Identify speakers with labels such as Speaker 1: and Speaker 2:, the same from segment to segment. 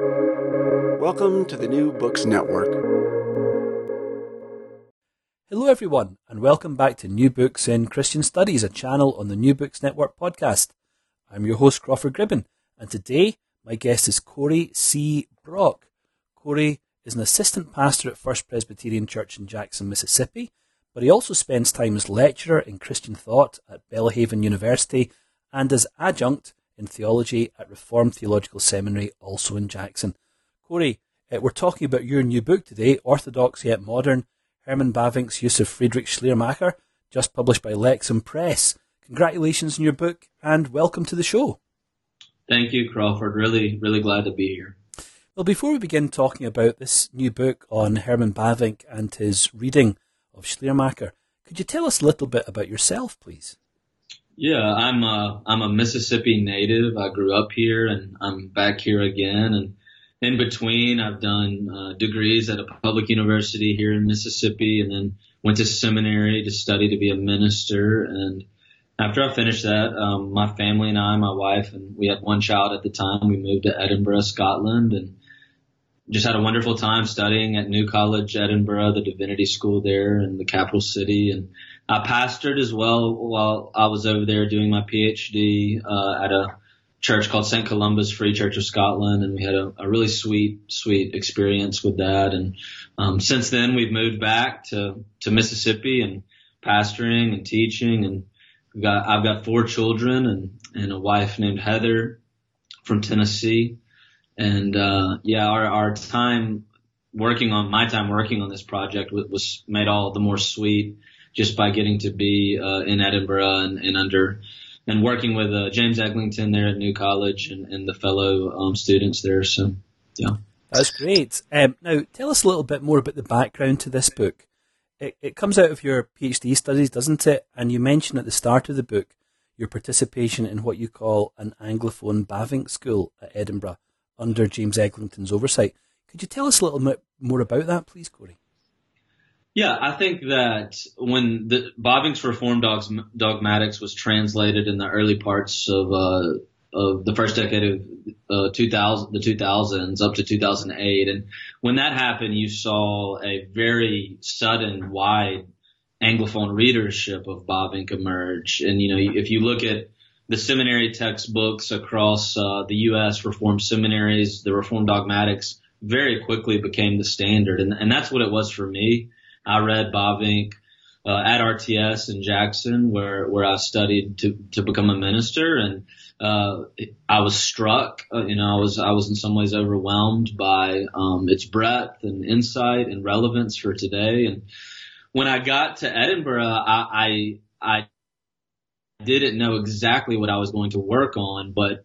Speaker 1: Welcome to the New Books Network.
Speaker 2: Hello, everyone, and welcome back to New Books in Christian Studies, a channel on the New Books Network podcast. I'm your host, Crawford Gribben, and today my guest is Cory C. Brock. Cory is an assistant pastor at First Presbyterian Church in Jackson, Mississippi, but he also spends time as lecturer in Christian thought at Belhaven University and as adjunct in theology at Reformed Theological Seminary, also in Jackson. Cory, uh, we're talking about your new book today, Orthodox Yet Modern, Herman Bavinck's use of Friedrich Schleiermacher, just published by Lexham Press. Congratulations on your book and welcome to the show.
Speaker 3: Thank you, Crawford. Really, really glad to be here.
Speaker 2: Well, before we begin talking about this new book on Herman Bavinck and his reading of Schleiermacher. Could you tell us a little bit about yourself, please?
Speaker 3: Yeah, I'm a, I'm a Mississippi native. I grew up here and I'm back here again. And in between, I've done uh, degrees at a public university here in Mississippi and then went to seminary to study to be a minister. And after I finished that, um, my family and I, my wife, and we had one child at the time, we moved to Edinburgh, Scotland. And just had a wonderful time studying at New College, Edinburgh, the divinity school there in the capital city. And I pastored as well while I was over there doing my PhD, uh, at a church called St. Columba's Free Church of Scotland. And we had a, a really sweet, sweet experience with that. And, um, since then we've moved back to, to Mississippi and pastoring and teaching and we've got, I've got four children and, and a wife named Heather from Tennessee. And uh, yeah, our our time working on my time working on this project was, was made all the more sweet just by getting to be uh, in Edinburgh and, and under and working with uh, James Eglinton there at New College and, and the fellow um, students there. So yeah,
Speaker 2: that's great. Um, now tell us a little bit more about the background to this book. It, it comes out of your PhD studies, doesn't it? And you mention at the start of the book your participation in what you call an Anglophone Bavinck school at Edinburgh under James Eglinton's oversight. Could you tell us a little bit more about that, please, Cory?
Speaker 3: Yeah, I think that when the Bavinck's Reform Dogmatics was translated in the early parts of uh, of the first decade of uh, 2000, the 2000s up to 2008, and when that happened, you saw a very sudden, wide Anglophone readership of Bavinck emerge. And you know, if you look at the seminary textbooks across uh, the U.S. Reformed seminaries, the Reformed dogmatics very quickly became the standard, and, and that's what it was for me. I read Bavinck uh, at RTS in Jackson, where where I studied to to become a minister, and uh, I was struck. Uh, you know, I was I was in some ways overwhelmed by um, its breadth and insight and relevance for today. And when I got to Edinburgh, I I, I didn't know exactly what I was going to work on, but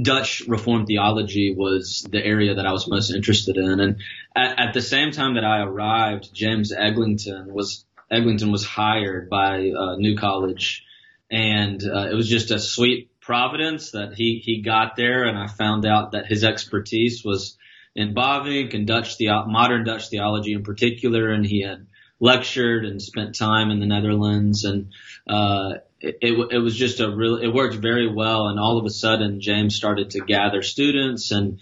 Speaker 3: Dutch Reformed theology was the area that I was most interested in. And at, at the same time that I arrived, James Eglinton was Eglinton was hired by uh, New College, and uh, it was just a sweet providence that he he got there, and I found out that his expertise was in Bavinck and Dutch the modern Dutch theology in particular, and he had lectured and spent time in the Netherlands. And uh, it, it, was just a real, it worked very well. And all of a sudden, James started to gather students and,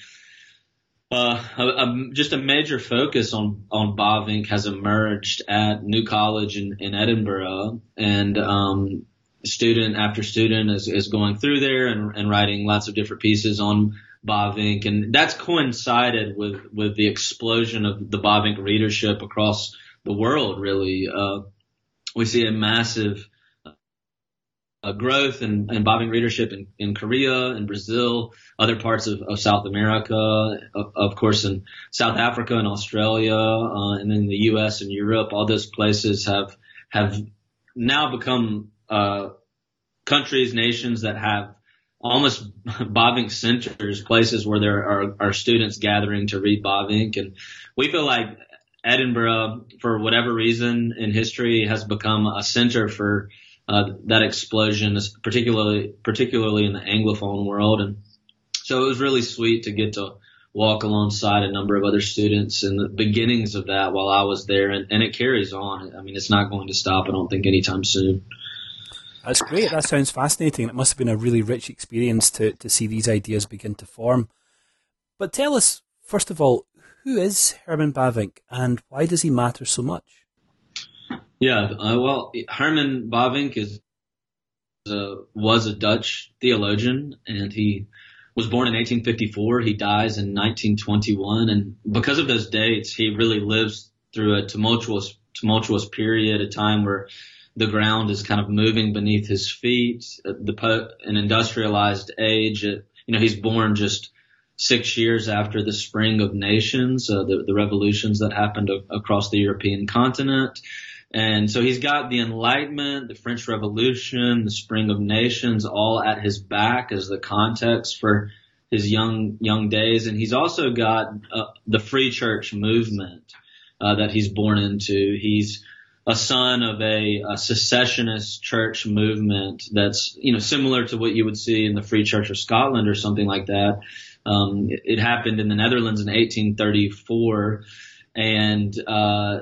Speaker 3: uh, a, a, just a major focus on, on Bavinck has emerged at New College in, in Edinburgh. And, um, student after student is, is going through there and, and writing lots of different pieces on Bavinck. And that's coincided with, with the explosion of the Bavinck readership across the world, really. Uh, we see a massive, uh, growth and, and Bavinck readership in, in Korea and Brazil, other parts of, of South America, of, of, course in South Africa and Australia, uh, and then the U.S. and Europe. All those places have have now become uh, countries, nations that have almost Bavinck centers, places where there are, are students gathering to read Bavinck, and we feel like Edinburgh, for whatever reason in history, has become a center for uh, that explosion, particularly particularly in the Anglophone world. And so it was really sweet to get to walk alongside a number of other students in the beginnings of that while I was there, and, and it carries on. I mean, it's not going to stop. I don't think anytime soon.
Speaker 2: That's great. That sounds fascinating. It must have been a really rich experience to, to see these ideas begin to form. But tell us, first of all, who is Herman Bavinck and why does he matter so much?
Speaker 3: Yeah, uh, well, Herman Bavinck is uh, was a Dutch theologian, and he was born in 1854. He dies in 1921, and because of those dates, he really lives through a tumultuous tumultuous period, a time where the ground is kind of moving beneath his feet. Uh, the po- an industrialized age. Uh, you know, he's born just six years after the Spring of Nations, uh, the, the revolutions that happened a- across the European continent. And so he's got the Enlightenment, the French Revolution, the Spring of Nations all at his back as the context for his young young days, and he's also got uh, the Free Church movement uh, that he's born into. He's a son of a, a, secessionist church movement that's you know similar to what you would see in the Free Church of Scotland or something like that. Um, it, it, happened in the Netherlands in 1834, and uh,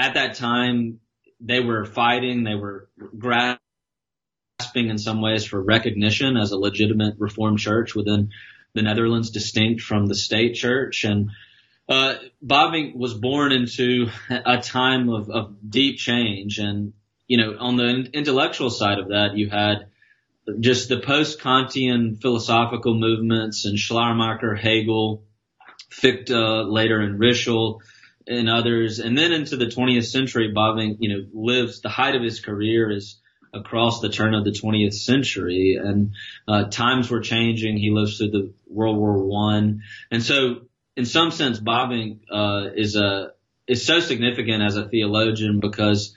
Speaker 3: at that time they were fighting, they were grasping in some ways for recognition as a legitimate Reformed church within the Netherlands, distinct from the state church, and uh, was born into a time of, of deep change, and you know, on the intellectual side of that, you had just the post-Kantian philosophical movements and Schleiermacher, Hegel, Fichte, later in Ritschl, and others. And then into the 20th century, Bavinck, you know, lives the height of his career is across the turn of the 20th century, and uh, times were changing. He lives through the World War One, and so in some sense, Bavinck uh, is a is so significant as a theologian because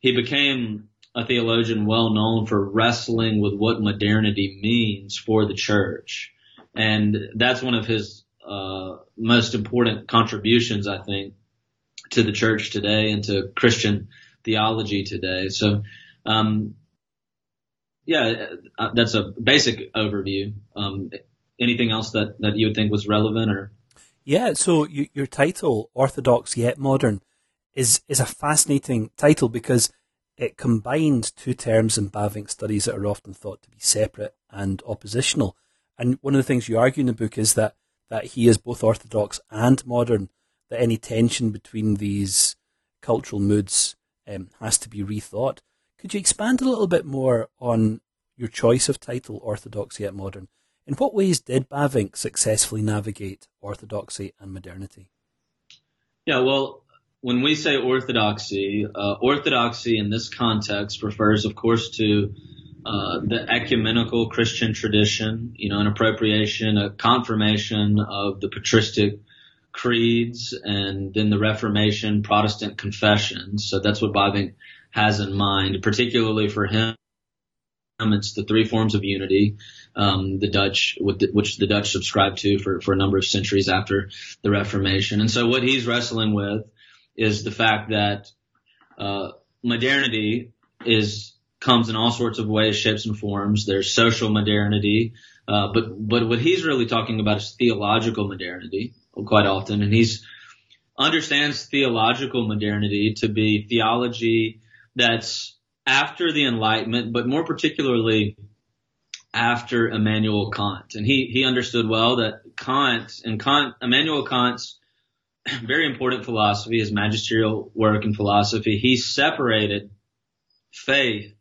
Speaker 3: he became a theologian well known for wrestling with what modernity means for the church. And that's one of his uh, most important contributions, I think, to the church today and to Christian theology today. So, um, yeah, uh, that's a basic overview. Um, anything else that, that you would think was relevant or?
Speaker 2: Yeah, so you, your title, Orthodox Yet Modern, is, is a fascinating title because it combines two terms in Bavinck studies that are often thought to be separate and oppositional. And one of the things you argue in the book is that, that he is both orthodox and modern, that any tension between these cultural moods um, has to be rethought. Could you expand a little bit more on your choice of title, Orthodox yet Modern? In what ways did Bavinck successfully navigate orthodoxy and modernity?
Speaker 3: Yeah, well, when we say orthodoxy, uh, orthodoxy in this context refers, of course, to uh, the ecumenical Christian tradition, you know, an appropriation, a confirmation of the patristic creeds, and then the Reformation, Protestant confessions. So that's what Bavinck has in mind, particularly for him. It's the three forms of unity, um, the Dutch, which the Dutch subscribed to for, for a number of centuries after the Reformation. And so what he's wrestling with is the fact that uh, modernity is comes in all sorts of ways, shapes, and forms. There's social modernity, uh, but but what he's really talking about is theological modernity quite often, and he's understands theological modernity to be theology that's after the Enlightenment, but more particularly after Immanuel Kant. And he, he understood well that Kant and Kant, Immanuel Kant's very important philosophy, his magisterial work in philosophy, he separated faith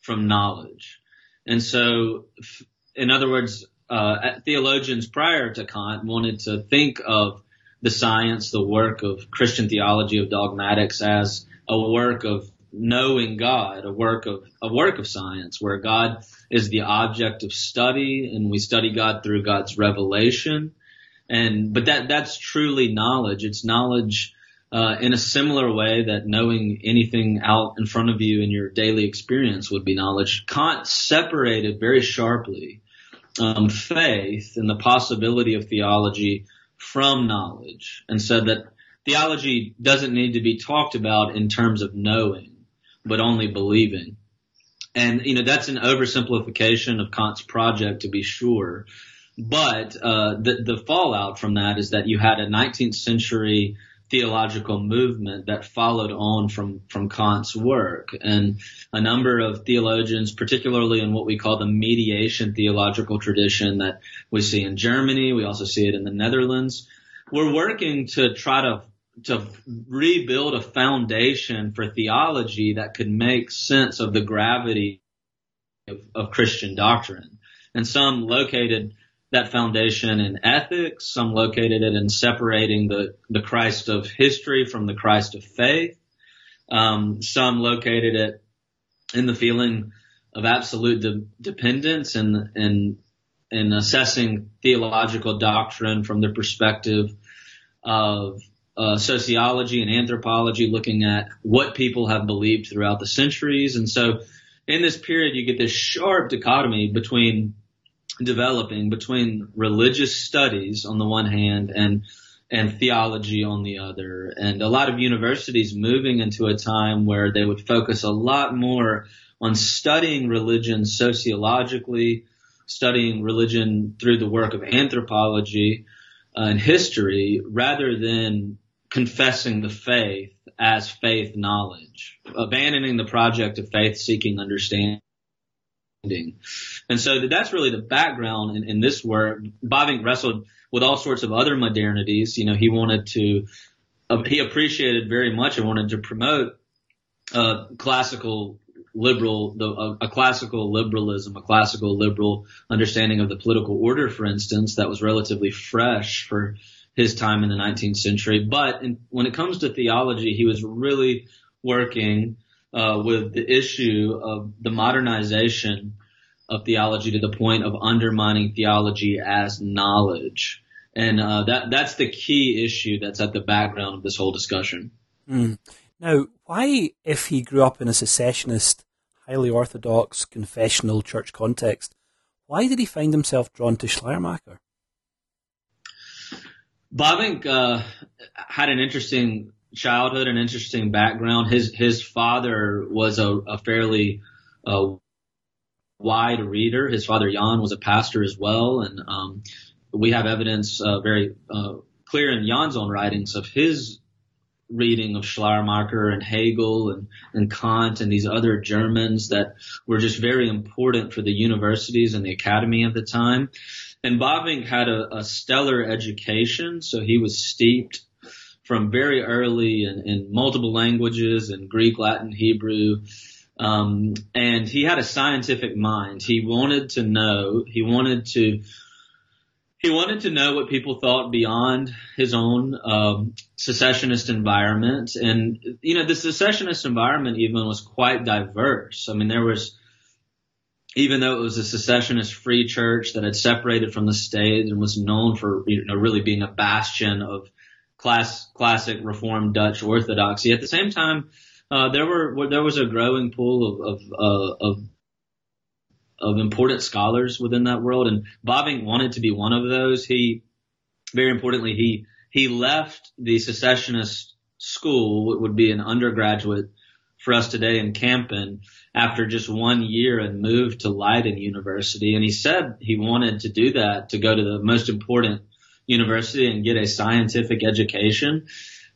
Speaker 3: from knowledge. And so, in other words, uh, theologians prior to Kant wanted to think of the science, the work of Christian theology of dogmatics as a work of knowing God, a work of a work of science where God is the object of study and we study God through God's revelation and, but that, that's truly knowledge. It's knowledge, uh, in a similar way that knowing anything out in front of you in your daily experience would be knowledge. Kant separated very sharply, um, faith and the possibility of theology from knowledge and said that theology doesn't need to be talked about in terms of knowing, but only believing. And, you know, that's an oversimplification of Kant's project to be sure. But uh, the the fallout from that is that you had a 19th century theological movement that followed on from, from Kant's work. And a number of theologians, particularly in what we call the mediation theological tradition that we see in Germany, we also see it in the Netherlands, were working to try to to rebuild a foundation for theology that could make sense of the gravity of, of Christian doctrine. And some located that foundation in ethics. Some located it in separating the, the Christ of history from the Christ of faith. Um, some located it in the feeling of absolute de- dependence and, and, and assessing theological doctrine from the perspective of uh, sociology and anthropology, looking at what people have believed throughout the centuries. And so in this period, you get this sharp dichotomy between developing between religious studies on the one hand and and theology on the other. And a lot of universities moving into a time where they would focus a lot more on studying religion sociologically, studying religion through the work of anthropology uh, and history, rather than confessing the faith as faith knowledge, abandoning the project of faith seeking understanding and so that's really the background in, in this work. Bavinck wrestled with all sorts of other modernities. You know, he wanted to, uh, he appreciated very much and wanted to promote uh, classical liberal, the, a, a classical liberalism, a classical liberal understanding of the political order, for instance, that was relatively fresh for his time in the 19th century. But in, when it comes to theology, he was really working uh, with the issue of the modernization of theology to the point of undermining theology as knowledge. And uh, that that's the key issue that's at the background of this whole discussion.
Speaker 2: Mm. Now, why, if he grew up in a secessionist, highly orthodox, confessional church context, why did he find himself drawn to Schleiermacher?
Speaker 3: Bavinck uh, had an interesting childhood, an interesting background. His his father was a, a fairly uh, wide reader. His father Jan was a pastor as well, and um, we have evidence uh, very uh, clear in Jan's own writings of his reading of Schleiermacher and Hegel and, and Kant and these other Germans that were just very important for the universities and the academy of the time. And Bavinck had a, a stellar education, so he was steeped from very early in, in multiple languages in Greek, Latin, Hebrew. Um, and he had a scientific mind. He wanted to know, he wanted to, he wanted to know what people thought beyond his own um, secessionist environment. And, you know, the secessionist environment even was quite diverse. I mean, there was, even though it was a secessionist free church that had separated from the state and was known for, you know, really being a bastion of class, classic Reformed Dutch Orthodoxy. At the same time, uh, there were there was a growing pool of of, uh, of of important scholars within that world, and Bavinck wanted to be one of those. He, very importantly, he he left the secessionist school, what would be an undergraduate for us today in Kampen, after just one year and moved to Leiden University. And he said he wanted to do that to go to the most important university and get a scientific education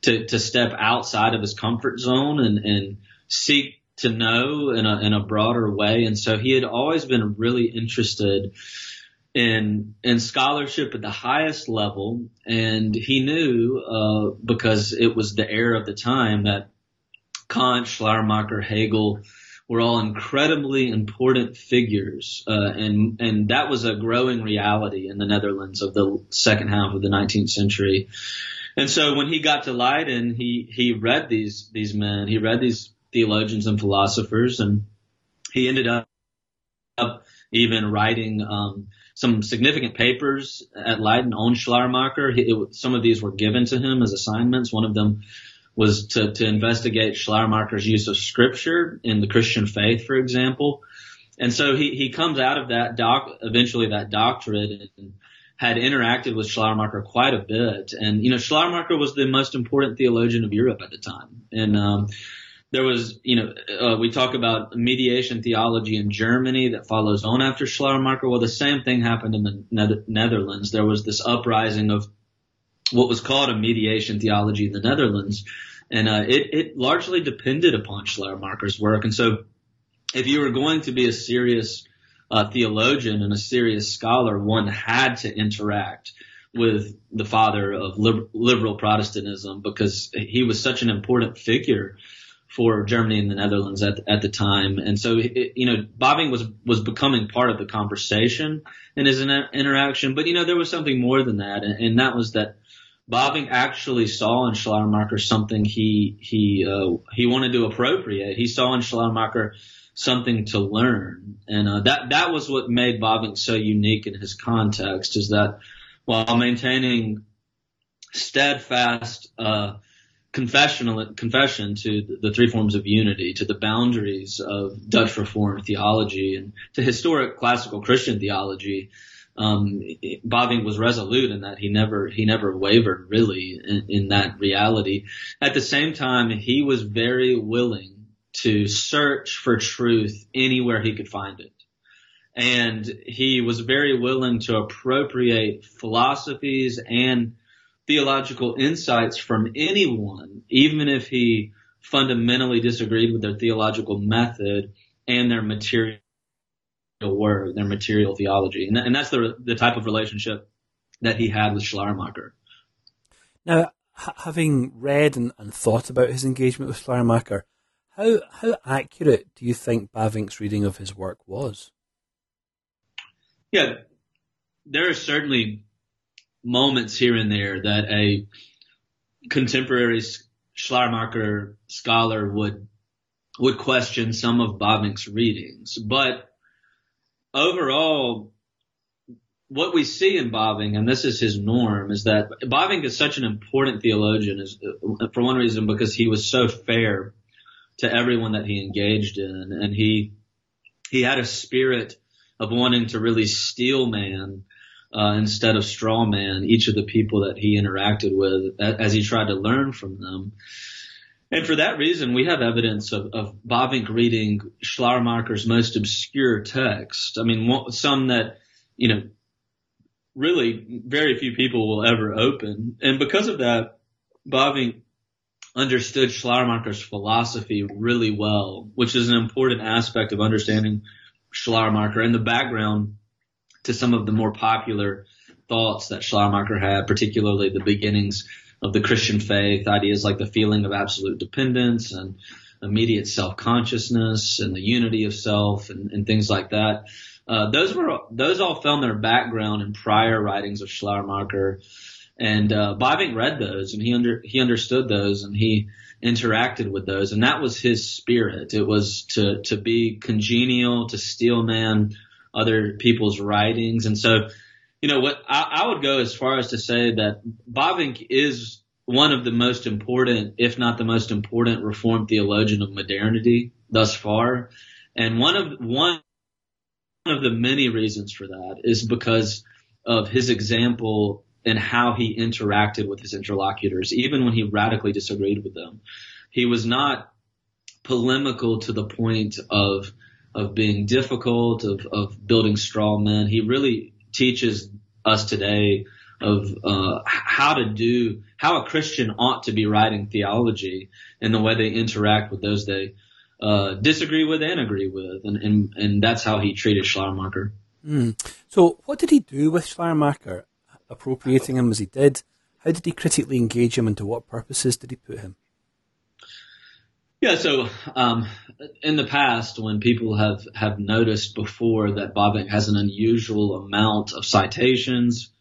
Speaker 3: to, to step outside of his comfort zone and, and seek to know in a, in a broader way. And so he had always been really interested in, in scholarship at the highest level. And he knew, uh, because it was the era of the time that Kant, Schleiermacher, Hegel, were all incredibly important figures, uh, and and that was a growing reality in the Netherlands of the second half of the 19th century. And so when he got to Leiden, he he read these these men, he read these theologians and philosophers, and he ended up, up even writing um, some significant papers at Leiden on Schleiermacher. He, it, some of these were given to him as assignments. One of them was to, to investigate Schleiermacher's use of scripture in the Christian faith, for example. And so he, he comes out of that doc, eventually that doctorate and had interacted with Schleiermacher quite a bit. And, you know, Schleiermacher was the most important theologian of Europe at the time. And, um, there was, you know, uh, we talk about mediation theology in Germany that follows on after Schleiermacher. Well, the same thing happened in the Netherlands. There was this uprising of what was called a mediation theology in the Netherlands. And uh, it, it largely depended upon Schleiermacher's work. And so if you were going to be a serious uh, theologian and a serious scholar, one had to interact with the father of liberal Protestantism because he was such an important figure for Germany and the Netherlands at, at the time. And so, it, you know, Bavinck was, was becoming part of the conversation in his inter- interaction. But, you know, there was something more than that. And, and that was that Bavinck actually saw in Schleiermacher something he, he, uh, he wanted to appropriate. He saw in Schleiermacher something to learn. And, uh, that, that was what made Bavinck so unique in his context is that while maintaining steadfast, uh, confessional confession to the three forms of unity, to the boundaries of Dutch Reformed theology, and to historic classical Christian theology. Um, Bavinck was resolute in that he never he never wavered really in, in that reality. At the same time, he was very willing to search for truth anywhere he could find it. And he was very willing to appropriate philosophies and theological insights from anyone, even if he fundamentally disagreed with their theological method and their material work, their material theology. And, and that's the, the type of relationship that he had with Schleiermacher.
Speaker 2: Now, having read and, and, thought about his engagement with Schleiermacher, how, how accurate do you think Bavinck's reading of his work was?
Speaker 3: Yeah, there are certainly moments here and there that a contemporary Schleiermacher scholar would would question some of Bavinck's readings, but overall, what we see in Bavinck, and this is his norm, is that Bavinck is such an important theologian, is uh, for one reason because he was so fair to everyone that he engaged in, and he he had a spirit of wanting to really steel man uh, instead of straw man each of the people that he interacted with as he tried to learn from them. And for that reason, we have evidence of, of Bavinck reading Schleiermacher's most obscure text. I mean, some that, you know, really very few people will ever open. And because of that, Bavinck understood Schleiermacher's philosophy really well, which is an important aspect of understanding Schleiermacher and the background to some of the more popular thoughts that Schleiermacher had, particularly the beginnings of the Christian faith, ideas like the feeling of absolute dependence and immediate self-consciousness and the unity of self and, and things like that. Uh, those were those all found their background in prior writings of Schleiermacher, and uh, Bavinck read those and he under he understood those and he interacted with those, and that was his spirit. It was to to be congenial, to steel man other people's writings. And so, you know, what I, I would go as far as to say that Bavinck is one of the most important, if not the most important reformed theologian of modernity thus far. And one of, one of the many reasons for that is because of his example and how he interacted with his interlocutors, even when he radically disagreed with them. He was not polemical to the point of of being difficult, of, of building straw men. He really teaches us today of uh, how to do, how a Christian ought to be writing theology and the way they interact with those they uh, disagree with and agree with, and and, and that's how he treated Schleiermacher.
Speaker 2: Mm. So, what did he do with Schleiermacher, appropriating him as he did? How did he critically engage him, and to what purposes did he put him?
Speaker 3: Yeah, so um, in the past, when people have, have noticed before that Bavinck has an unusual amount of citations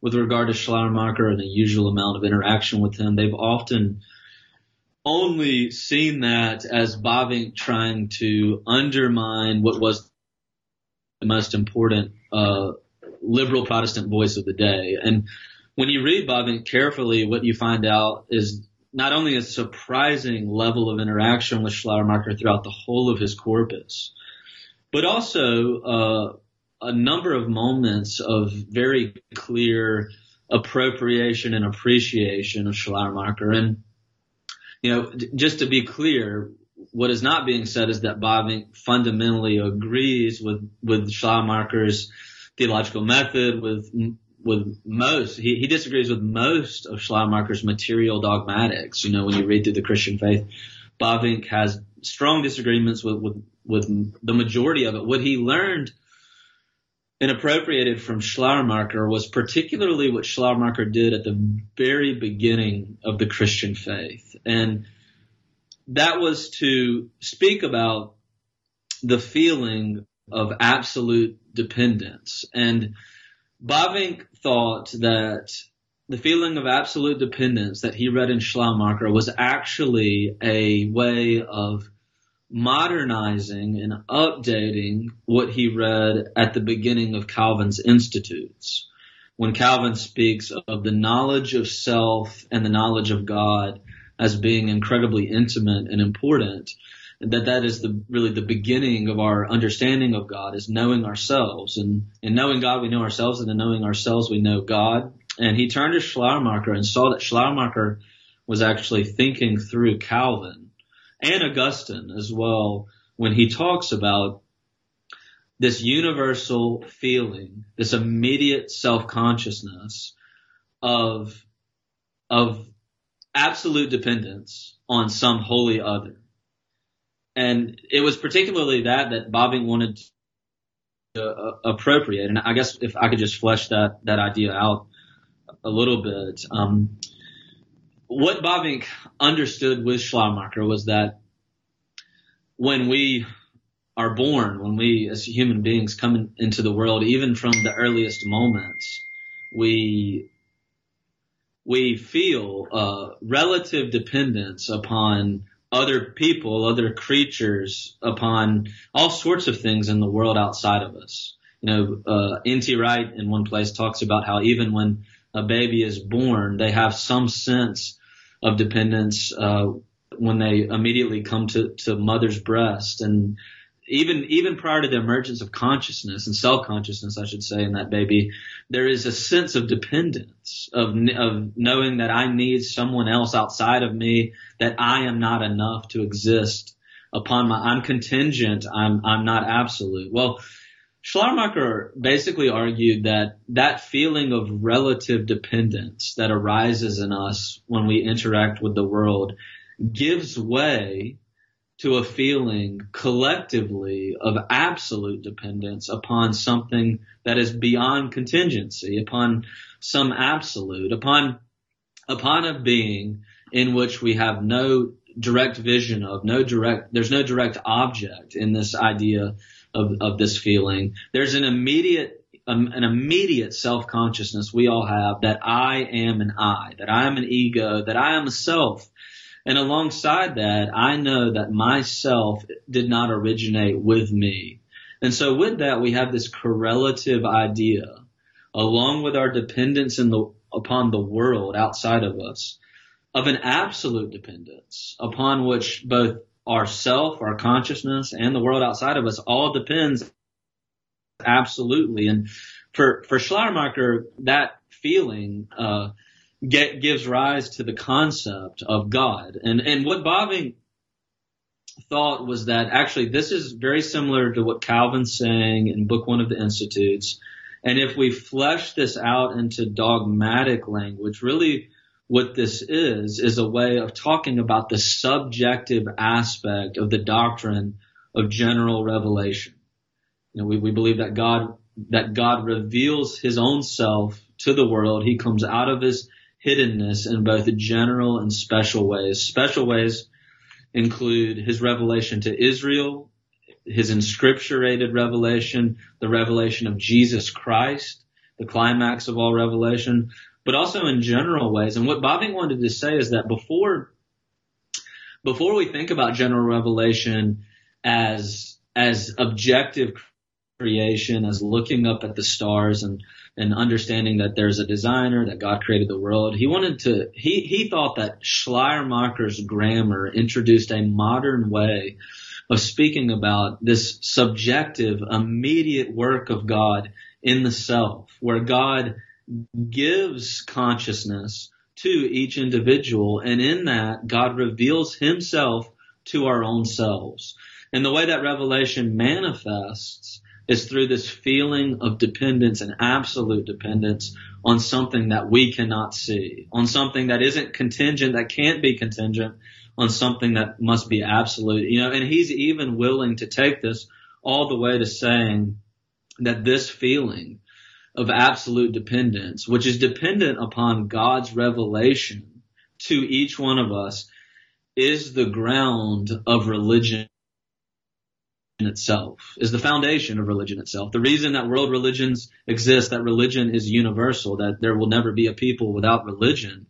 Speaker 3: with regard to Schleiermacher, and an unusual amount of interaction with him, they've often only seen that as Bavinck trying to undermine what was the most important uh, liberal Protestant voice of the day. And when you read Bavinck carefully, what you find out is not only a surprising level of interaction with Schleiermacher throughout the whole of his corpus, but also uh, a number of moments of very clear appropriation and appreciation of Schleiermacher. And, you know, just to be clear, what is not being said is that Bavinck fundamentally agrees with, with Schleiermacher's theological method, with with most. He, he disagrees with most of Schleiermacher's material dogmatics. You know, when you read through the Christian faith, Bavinck has strong disagreements with with with the majority of it. What he learned and appropriated from Schleiermacher was particularly what Schleiermacher did at the very beginning of the Christian faith. And that was to speak about the feeling of absolute dependence. And Bavinck thought that the feeling of absolute dependence that he read in Schleiermacher was actually a way of modernizing and updating what he read at the beginning of Calvin's Institutes. When Calvin speaks of the knowledge of self and the knowledge of God as being incredibly intimate and important, that that is the really the beginning of our understanding of God is knowing ourselves and in knowing God we know ourselves and in knowing ourselves we know God. And he turned to Schleiermacher and saw that Schleiermacher was actually thinking through Calvin and Augustine as well when he talks about this universal feeling, this immediate self-consciousness of, of absolute dependence on some holy other. And it was particularly that that Bavinck wanted to uh, appropriate. And I guess if I could just flesh that, that idea out a little bit, um, what Bavinck understood with Schleiermacher was that when we are born, when we as human beings come in, into the world, even from the earliest moments, we we feel uh, relative dependence upon other people, other creatures, upon all sorts of things in the world outside of us. You know, uh, N.T. Wright in one place talks about how even when a baby is born, they have some sense of dependence uh, when they immediately come to, to mother's breast. And even even prior to the emergence of consciousness and self consciousness, I should say, in that baby, there is a sense of dependence of of knowing that I need someone else outside of me, that I am not enough to exist upon my. I'm contingent. I'm I'm not absolute. Well, Schleiermacher basically argued that that feeling of relative dependence that arises in us when we interact with the world gives way to a feeling collectively of absolute dependence upon something that is beyond contingency, upon some absolute, upon, upon a being in which we have no direct vision of, no direct, there's no direct object in this idea of, of this feeling. There's an immediate um, an immediate self consciousness we all have that I am an I, that I am an ego, that I am a self. And alongside that, I know that myself did not originate with me. And so with that, we have this correlative idea, along with our dependence in the, upon the world outside of us, of an absolute dependence upon which both our self, our consciousness, and the world outside of us all depends absolutely. And for for Schleiermacher, that feeling uh, get, gives rise to the concept of God. And and what Bavinck thought was that actually this is very similar to what Calvin's saying in Book One of the Institutes. And if we flesh this out into dogmatic language, really what this is, is a way of talking about the subjective aspect of the doctrine of general revelation. You know, we, we believe that God, that God reveals his own self to the world. He comes out of his hiddenness in both general and special ways. Special ways include his revelation to Israel, his inscripturated revelation, the revelation of Jesus Christ, the climax of all revelation, but also in general ways. And what Bavinck wanted to say is that before, before we think about general revelation as, as objective creation, as looking up at the stars and, and understanding that there's a designer, that God created the world, he wanted to, he, he thought that Schleiermacher's grammar introduced a modern way of speaking about this subjective, immediate work of God in the self, where God gives consciousness to each individual. And in that, God reveals himself to our own selves. And the way that revelation manifests is through this feeling of dependence and absolute dependence on something that we cannot see, on something that isn't contingent, that can't be contingent, on something that must be absolute. You know, and he's even willing to take this all the way to saying that this feeling of absolute dependence, which is dependent upon God's revelation to each one of us, is the ground of religion itself, is the foundation of religion itself. The reason that world religions exist, that religion is universal, that there will never be a people without religion,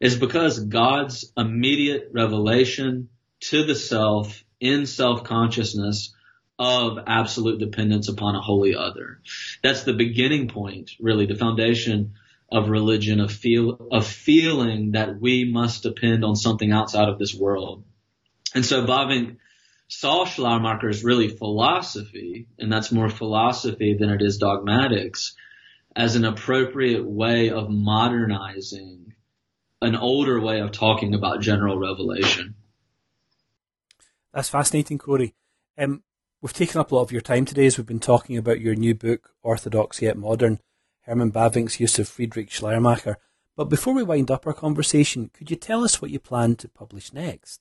Speaker 3: is because God's immediate revelation to the self in self consciousness of absolute dependence upon a holy other. That's the beginning point, really, the foundation of religion, of feel, of feeling that we must depend on something outside of this world. And so Bavinck saw Schleiermacher as really philosophy, and that's more philosophy than it is dogmatics, as an appropriate way of modernizing an older way of talking about general revelation.
Speaker 2: That's fascinating, Cory. Um, we've taken up a lot of your time today as we've been talking about your new book, Orthodox Yet Modern, Herman Bavinck's use of Friedrich Schleiermacher. But before we wind up our conversation, could you tell us what you plan to publish next?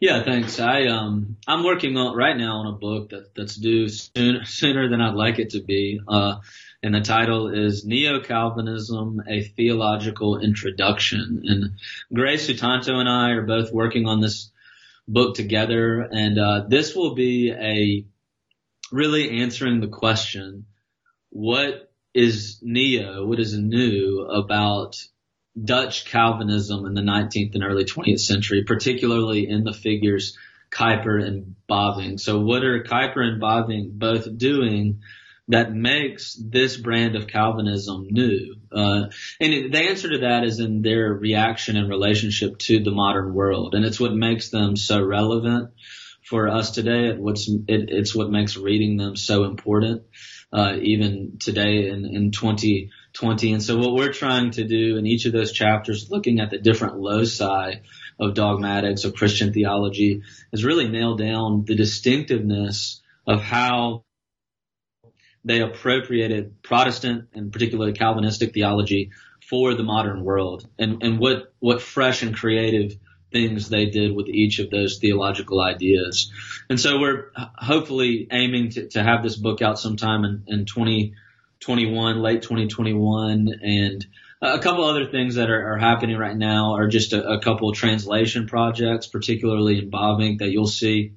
Speaker 3: Yeah, thanks. I um I'm working on right now on a book that that's due sooner sooner than I'd like it to be. Uh, and the title is Neo Calvinism: A Theological Introduction. And Gray Sutanto and I are both working on this book together, and uh, this will be a really answering the question: What is neo? What is new about Dutch Calvinism in the 19th and early 20th century, particularly in the figures Kuyper and Bavinck. So what are Kuyper and Bavinck both doing that makes this brand of Calvinism new? Uh, and it, the answer to that is in their reaction and relationship to the modern world. And it's what makes them so relevant for us today. It, it, it's what makes reading them so important, uh, even today in, in 20, 20. And so what we're trying to do in each of those chapters, looking at the different loci of dogmatics of Christian theology, is really nail down the distinctiveness of how they appropriated Protestant and particularly Calvinistic theology for the modern world and, and what, what fresh and creative things they did with each of those theological ideas. And so we're hopefully aiming to, to have this book out sometime in, in 20, 2021, late 2021, and a couple other things that are, are happening right now are just a, a couple translation projects, particularly in Bavinck, that you'll see,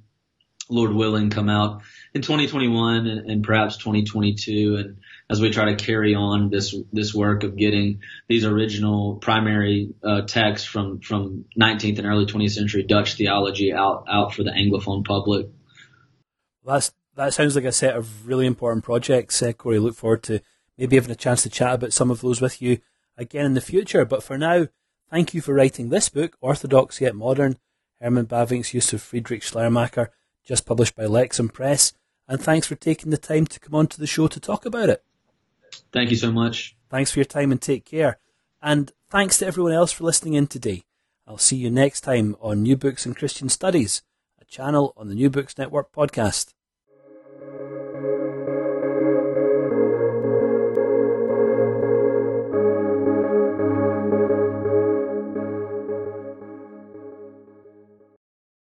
Speaker 3: Lord willing, come out in 2021 and, and, perhaps 2022. And as we try to carry on this this work of getting these original primary uh, texts from from 19th and early 20th century Dutch theology out out for the Anglophone public.
Speaker 2: That sounds like a set of really important projects, uh, Cory. Look forward to maybe having a chance to chat about some of those with you again in the future. But for now, thank you for writing this book, Orthodox Yet Modern, Herman Bavinck's use of Friedrich Schleiermacher, just published by Lexham Press. And thanks for taking the time to come on to the show to talk about it.
Speaker 3: Thank you so much.
Speaker 2: Thanks for your time and take care. And thanks to everyone else for listening in today. I'll see you next time on New Books in Christian Studies, a channel on the New Books Network podcast thank you